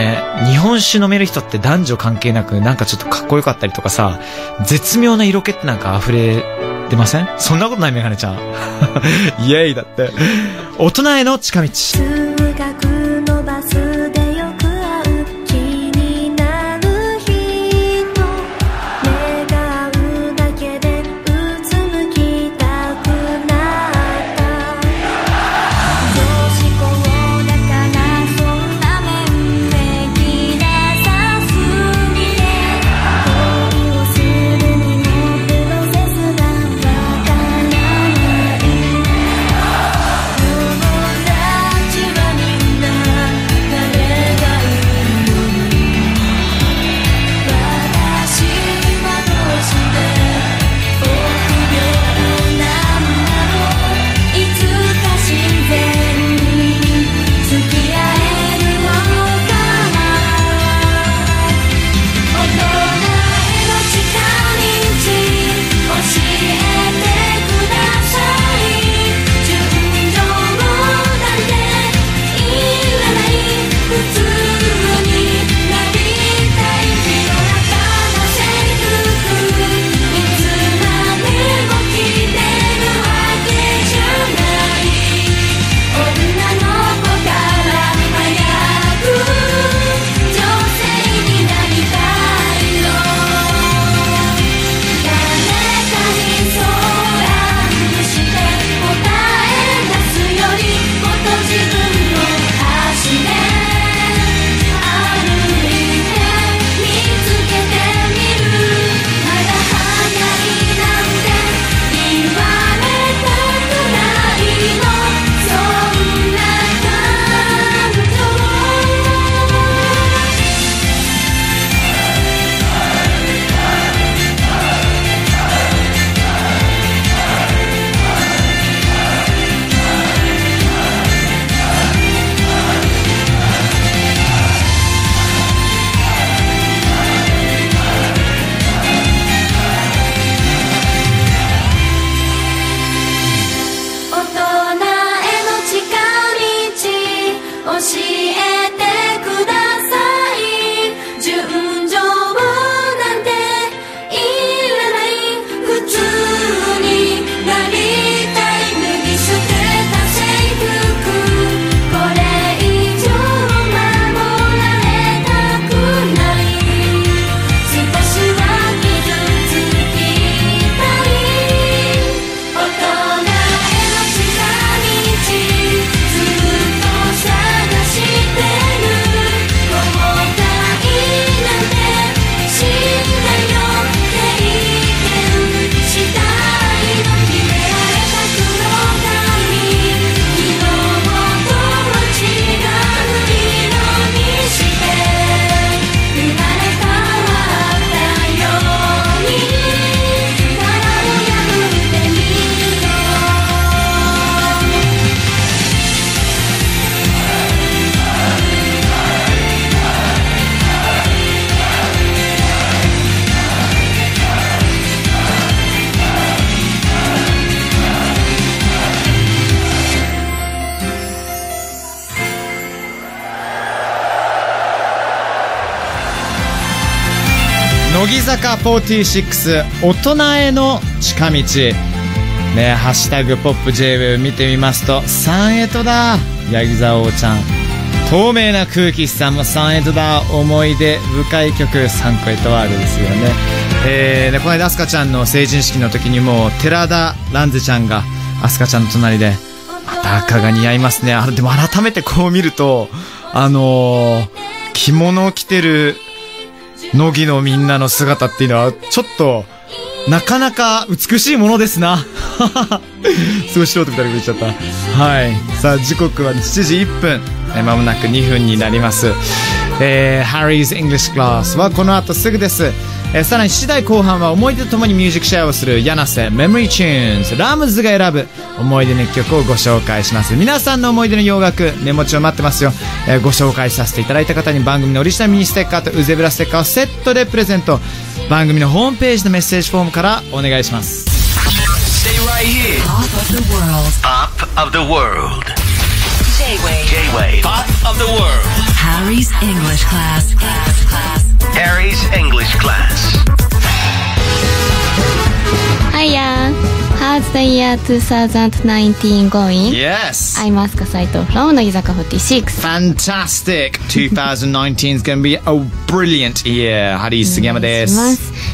ね、日本酒飲める人って男女関係なくなんかちょっとかっこよかったりとかさ、絶妙な色気ってなんか溢れてません？そんなことないメガネちゃん。イエイだって。大人への近道。乃木坂46大人への近道。ねハッシュタグポップ JWEB 見てみますとサンエトだ。ヤギ座王ちゃん。透明な空気さんもサンエトだ。思い出深い曲サンクエトワールですよね。えー、でこの間アスカちゃんの成人式の時にも寺田蘭ズちゃんがアスカちゃんの隣でまた赤が似合いますね。あでも改めてこう見るとあのー、着物を着てる乃木のみんなの姿っていうのは、ちょっと、なかなか美しいものですな。すごい素人みたいなこと言っちゃった。はい。さあ、時刻は7時1分。まもなく2分になります。えー、Harry's English Class はこの後すぐです。えーさらに次第後半は思い出とともにミュージックシェアをする柳瀬 Memory Tunes ラムズが選ぶ思い出の一曲をご紹介します皆さんの思い出の洋楽メモ帳待ってますよ、えーご紹介させていただいた方に番組のオリジナルミニステッカーとウゼブラステッカーをセットでプレゼント番組のホームページのメッセージフォームからお願いします Stay right here. Top of the world. Pop of the world. J-Wave. J-Wave. Pop of the world. Harry Harry's English class. class, class. Harry's English class. Hiya. How's the year 2019 going? Yes. I'm Asuka Saito from Nagizaka 46. Fantastic. 2019 is going to be a brilliant year. Hari Sugema desu.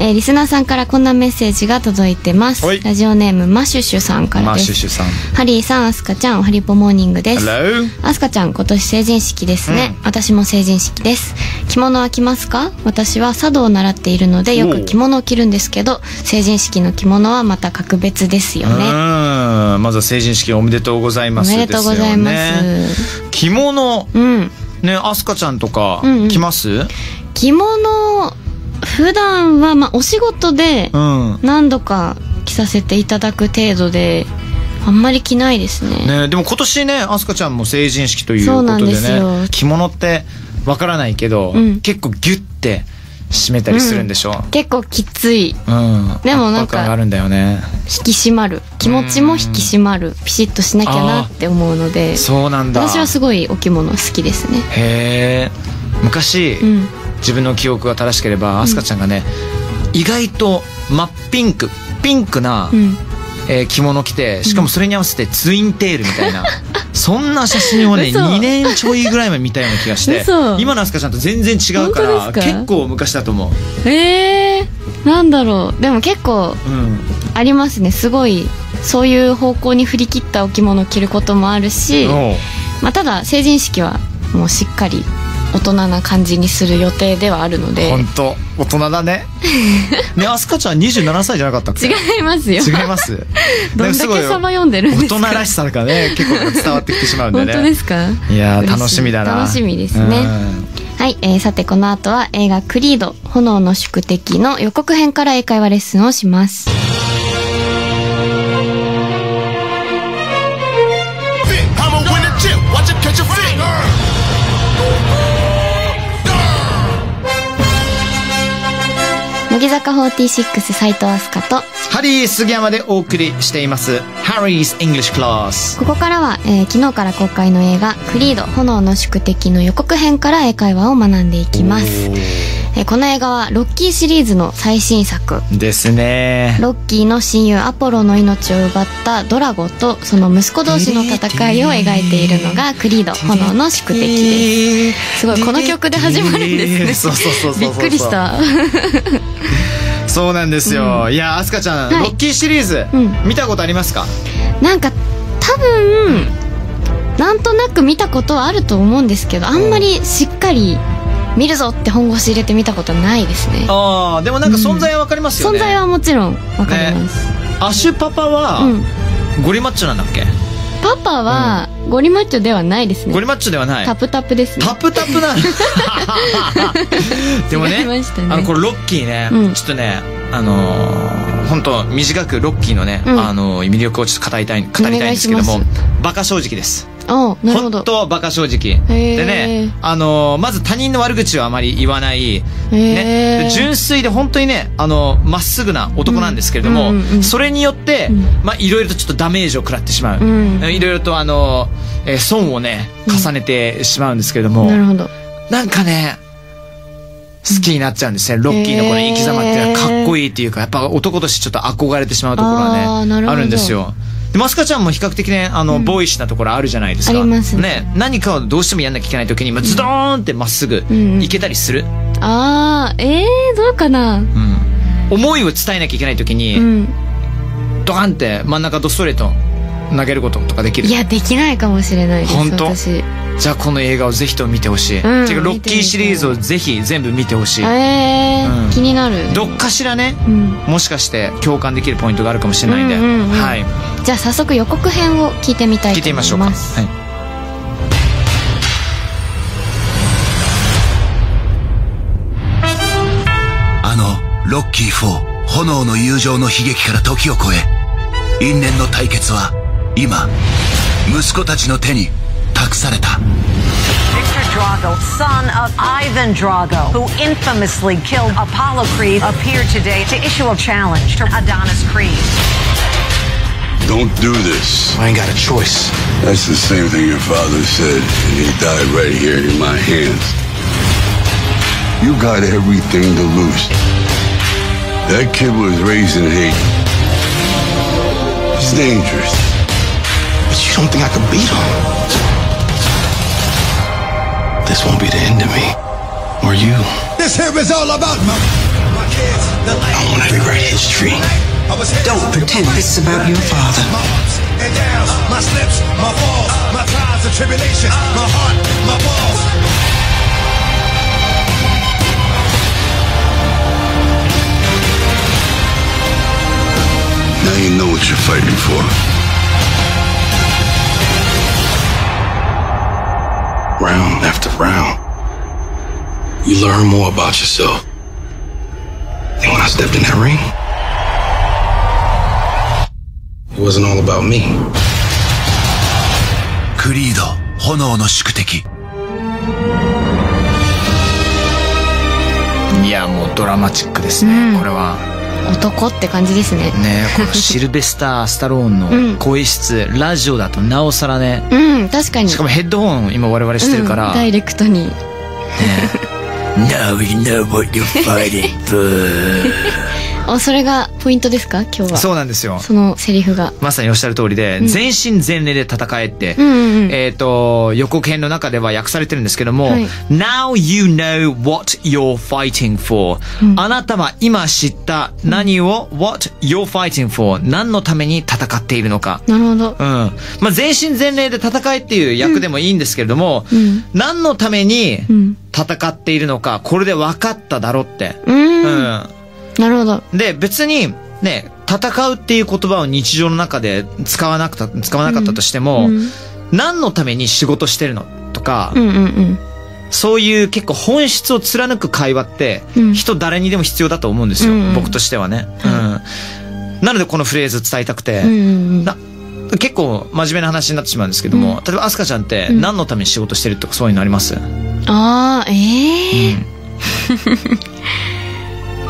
えーリスナーさんからこんなメッセージが届いてます。はい。ラジオネームマシュシュさんからマです。ッシュシュさん。ハリーさんアスカちゃんおはりぽモーニングです。Hello? アスカちゃん今年成人式ですね、私も成人式です。着物は着ますか？私は茶道を習っているのでよく着物を着るんですけど成人式の着物はまた格別ですよね。うん。まずは成人式おめでとうございます。おめでとうございます。ね着物、うん。ね、アスカちゃんとかうんうん。着ます？着物普段はまあお仕事でうん。何度か着させていただく程度であんまり着ないですねね、でも今年ね、アスカちゃんも成人式ということでね、着物ってわからないけど、うん結構ギュッて締めたりするんでしょ？結構きついうん。でもなんかあるんだよね。引き締まる気持ちも引き締まるピシッとしなきゃなって思うのでそうなんだ。私はすごいお着物好きですねへえ。昔、うん自分の記憶が正しければ、アスカちゃんがね、意外と真っピンク、ピンクな、うん。えー着物着て、しかもそれに合わせてツインテールみたいな、そんな写真をね、嘘。2年ちょいぐらい前に見たような気がして嘘、今のアスカちゃんと全然違うから、結構昔だと思う。えー、なんだろう。でも結構うん。ありますね。すごいそういう方向に振り切ったお着物を着ることもあるし、まあ、ただ成人式はもうしっかり大人な感じにする予定ではあるので本当大人だね。ね、アスカちゃん27歳じゃなかったっけ？違いますよ違います。どんだけサバ読んでるんですか？大人らしさがね、結構伝わってきてしまうんで本ね。当ですか？いや楽しみだな。楽しみですねはい、えーさてこの後は映画「クリード炎の宿敵」の予告編から英会話レッスンをします。乃木坂46齋藤飛鳥とハリー杉山でお送りしています、 Harry's English Class。ここからは、えー昨日から公開の映画「クリード炎の宿敵」の予告編から英会話を学んでいきます、えーこの映画はロッキーシリーズの最新作。ですね。ロッキーの親友アポロの命を奪ったドラゴとその息子同士の戦いを描いているのがクリード炎の宿敵です。すごいこの曲で始まるんですね。そうそうそうそうそうびっくりした。そうなんですよ。いや、アスカちゃん、はい。ロッキーシリーズ、うん。見たことありますか？なんか多分なんとなく見たことはあると思うんですけどあんまりしっかり見るぞって本腰入れて見たことはないですね。ああ、でもなんか存在はわかりますよね。存在はもちろんわかります、アシュパパは、うん。ゴリマッチョなんだっけ？パパはゴリマッチョではないですね。ゴリマッチョではない。タプタプですね。タプタプなの？でもねね。あのこれロッキーね、うん。ちょっとねあのー、本当短くロッキーのね、うん。あのー魅力をちょっと語りたい語りたいんですけどもバカ正直です本当バカ正直。でねあのーまず他人の悪口はあまり言わない、へね、純粋で本当にねあのまっすぐな男なんですけれども、うんうんうんうん。それによって、うん。まあいろいろとちょっとダメージを食らってしまう、うん。いろいろとあのーえー損をね重ねてしまうんですけれども、なるほど。なんかね、好きになっちゃうんですね。ロッキーのこの生き様っていうのはかっこいいっていうか、やっぱ男としてちょっと憧れてしまうところはね、あるんですよ。で、マスカちゃんも比較的ね、あの、ボーイッシュなところあるじゃないですか。ありますね何かをどうしてもやんなきゃいけない時に、まあ、ズドーンってまっすぐうん行けたりする？あーえー、どうかな？うん。思いを伝えなきゃいけない時うに、んドカンって真ん中ドストレート投げることとかできる？い。やできないかもしれないです本当？私。じゃあこの映画をぜひとも見てほしい。うんてか、ロッキーシリーズをぜひ全部見てほしい。えーうん。気になる。どっかしらね、うん。もしかして共感できるポイントがあるかもしれないんで、うんうんうんはい。じゃあ早速予告編を聞いてみたい聞いてみと思いましょうか、はますい、あのロッキー4炎の友情の悲劇から時を超え因縁の対決は今息子たちの手に託された Victor Drago, son of Ivan Drago, who infamously killed Apollo Creed, appeared today to issue a challenge to Adonis Creed. Don't do this. I ain't got a choice. That's the same thing your father said, and he died right here in my hands. You got everything to lose. That kid was raised in hate. It's dangerous. But you don't think I could beat him? This won't be the end of me. Or you. This here is all about my, my kids, the life. I want to rewrite history. Don't pretend this is about your father. My ups and downs, my slips, my falls, my trials and tribulations, my heart, my balls. Now you know what you're fighting for. Round after round. You learn more about yourself. And when I stepped in that ring, it wasn't all about me. クリード、炎の宿敵。いやもうドラマチックですね、うんこれは 男って感じですね。ねこのシルベスター・スタローンのうん声質、ラジオだとなおさらねうん、確かに。しかもヘッドホン今我々してるから、うんダイレクトに。Now you know what you're fighting for. あ、それがポイントですか？今日は。そうなんですよそのセリフが。まさにおっしゃる通りで、全身全霊で戦えって、うんうんうん。えっ、と、予告編の中では訳されてるんですけども、はい Now you know what you're fighting for、あなたは今知った何を、what you're fighting for 何のために戦っているのか。なるほど。うん。まあ、全身全霊で戦えっていう役でもいいんですけれども、ん何のためにうん。戦っているのか、これで分かっただろって。うー。うんん。なるほど。で、別に、ね、戦うっていう言葉を日常の中で使わなくた、使わなかったとしても、うん何のために仕事してるのとか、うんうんうん。そういう結構本質を貫く会話って、うん人誰にでも必要だと思うんですよ。うんうん僕としてはね。うん。なのでこのフレーズ伝えたくて、うんうん結構真面目な話になってしまうんですけども、例えばアスカちゃんって何のために仕事してるとかそういうのあります、ああ、ええ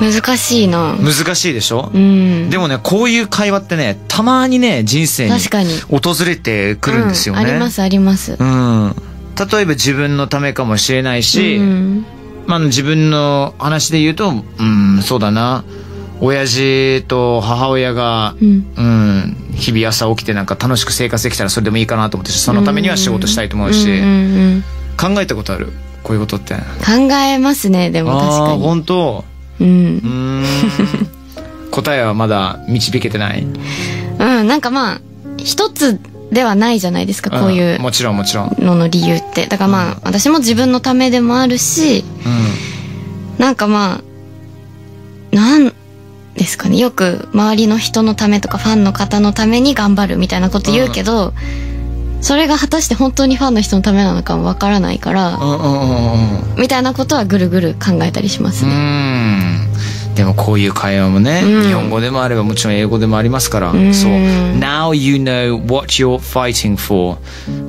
難しいな。難しいでしょ、うん。でもね、こういう会話ってね、たまにね、人生に訪れてくるんですよね。うんありますあります。うん。例えば自分のためかもしれないし、うん。まあ自分の話で言うと、うん、そうだな。親父と母親が、うん。うん、日々朝起きてなんか楽しく生活できたらそれでもいいかなと思って、そのためには仕事したいと思うし、考えたことある？こういうことって。考えますね、でも確かに。本当うん。答えはまだ導けてない？うん、なんかまあ、一つではないじゃないですか、こういんもちろんもちろん。うのの理由って。だからまあ、私も自分のためでもあるし、うなんかまあ、なんですかね。よく周りの人のためとかファンの方のために頑張るみたいなこと言うけど、それが果たして本当にファンの人のためなのかもわからないから。みたいなことはぐるぐる考えたりしますうね。ん。でもこういう会話もね、うん日本語でもあればもちろん英語でもありますから、んそう。Now you know what you're fighting for.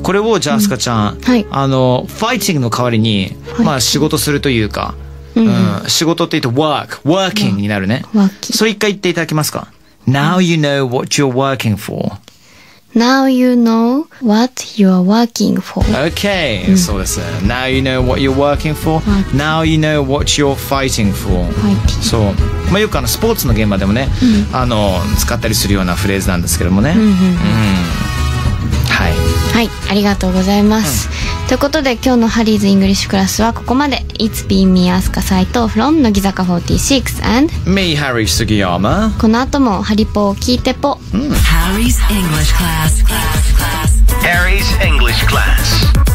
これをじゃあ、アスカちゃん、はいあの、fighting の代わりに、まあ仕事するというか、うん仕事って言うと work, working になるね。それ一回言っていただけますか ?Now you know what you're working for. Now you know what you are working for. Okay、そうです。Now you know what you're working for. Now you know what you're fighting for. そう。まあよくあのスポーツの現場でもね、あの、使ったりするようなフレーズなんですけどもね。うん。はい。はい、ありがとうございます。ということで今日のハリーズイングリッシュクラスはここまで It's been me アスカ斎藤 from 乃木坂46 and me Harry Sugiyama この後もハリポを聞いてぽ、うん、Harry's English Class Harry's English Class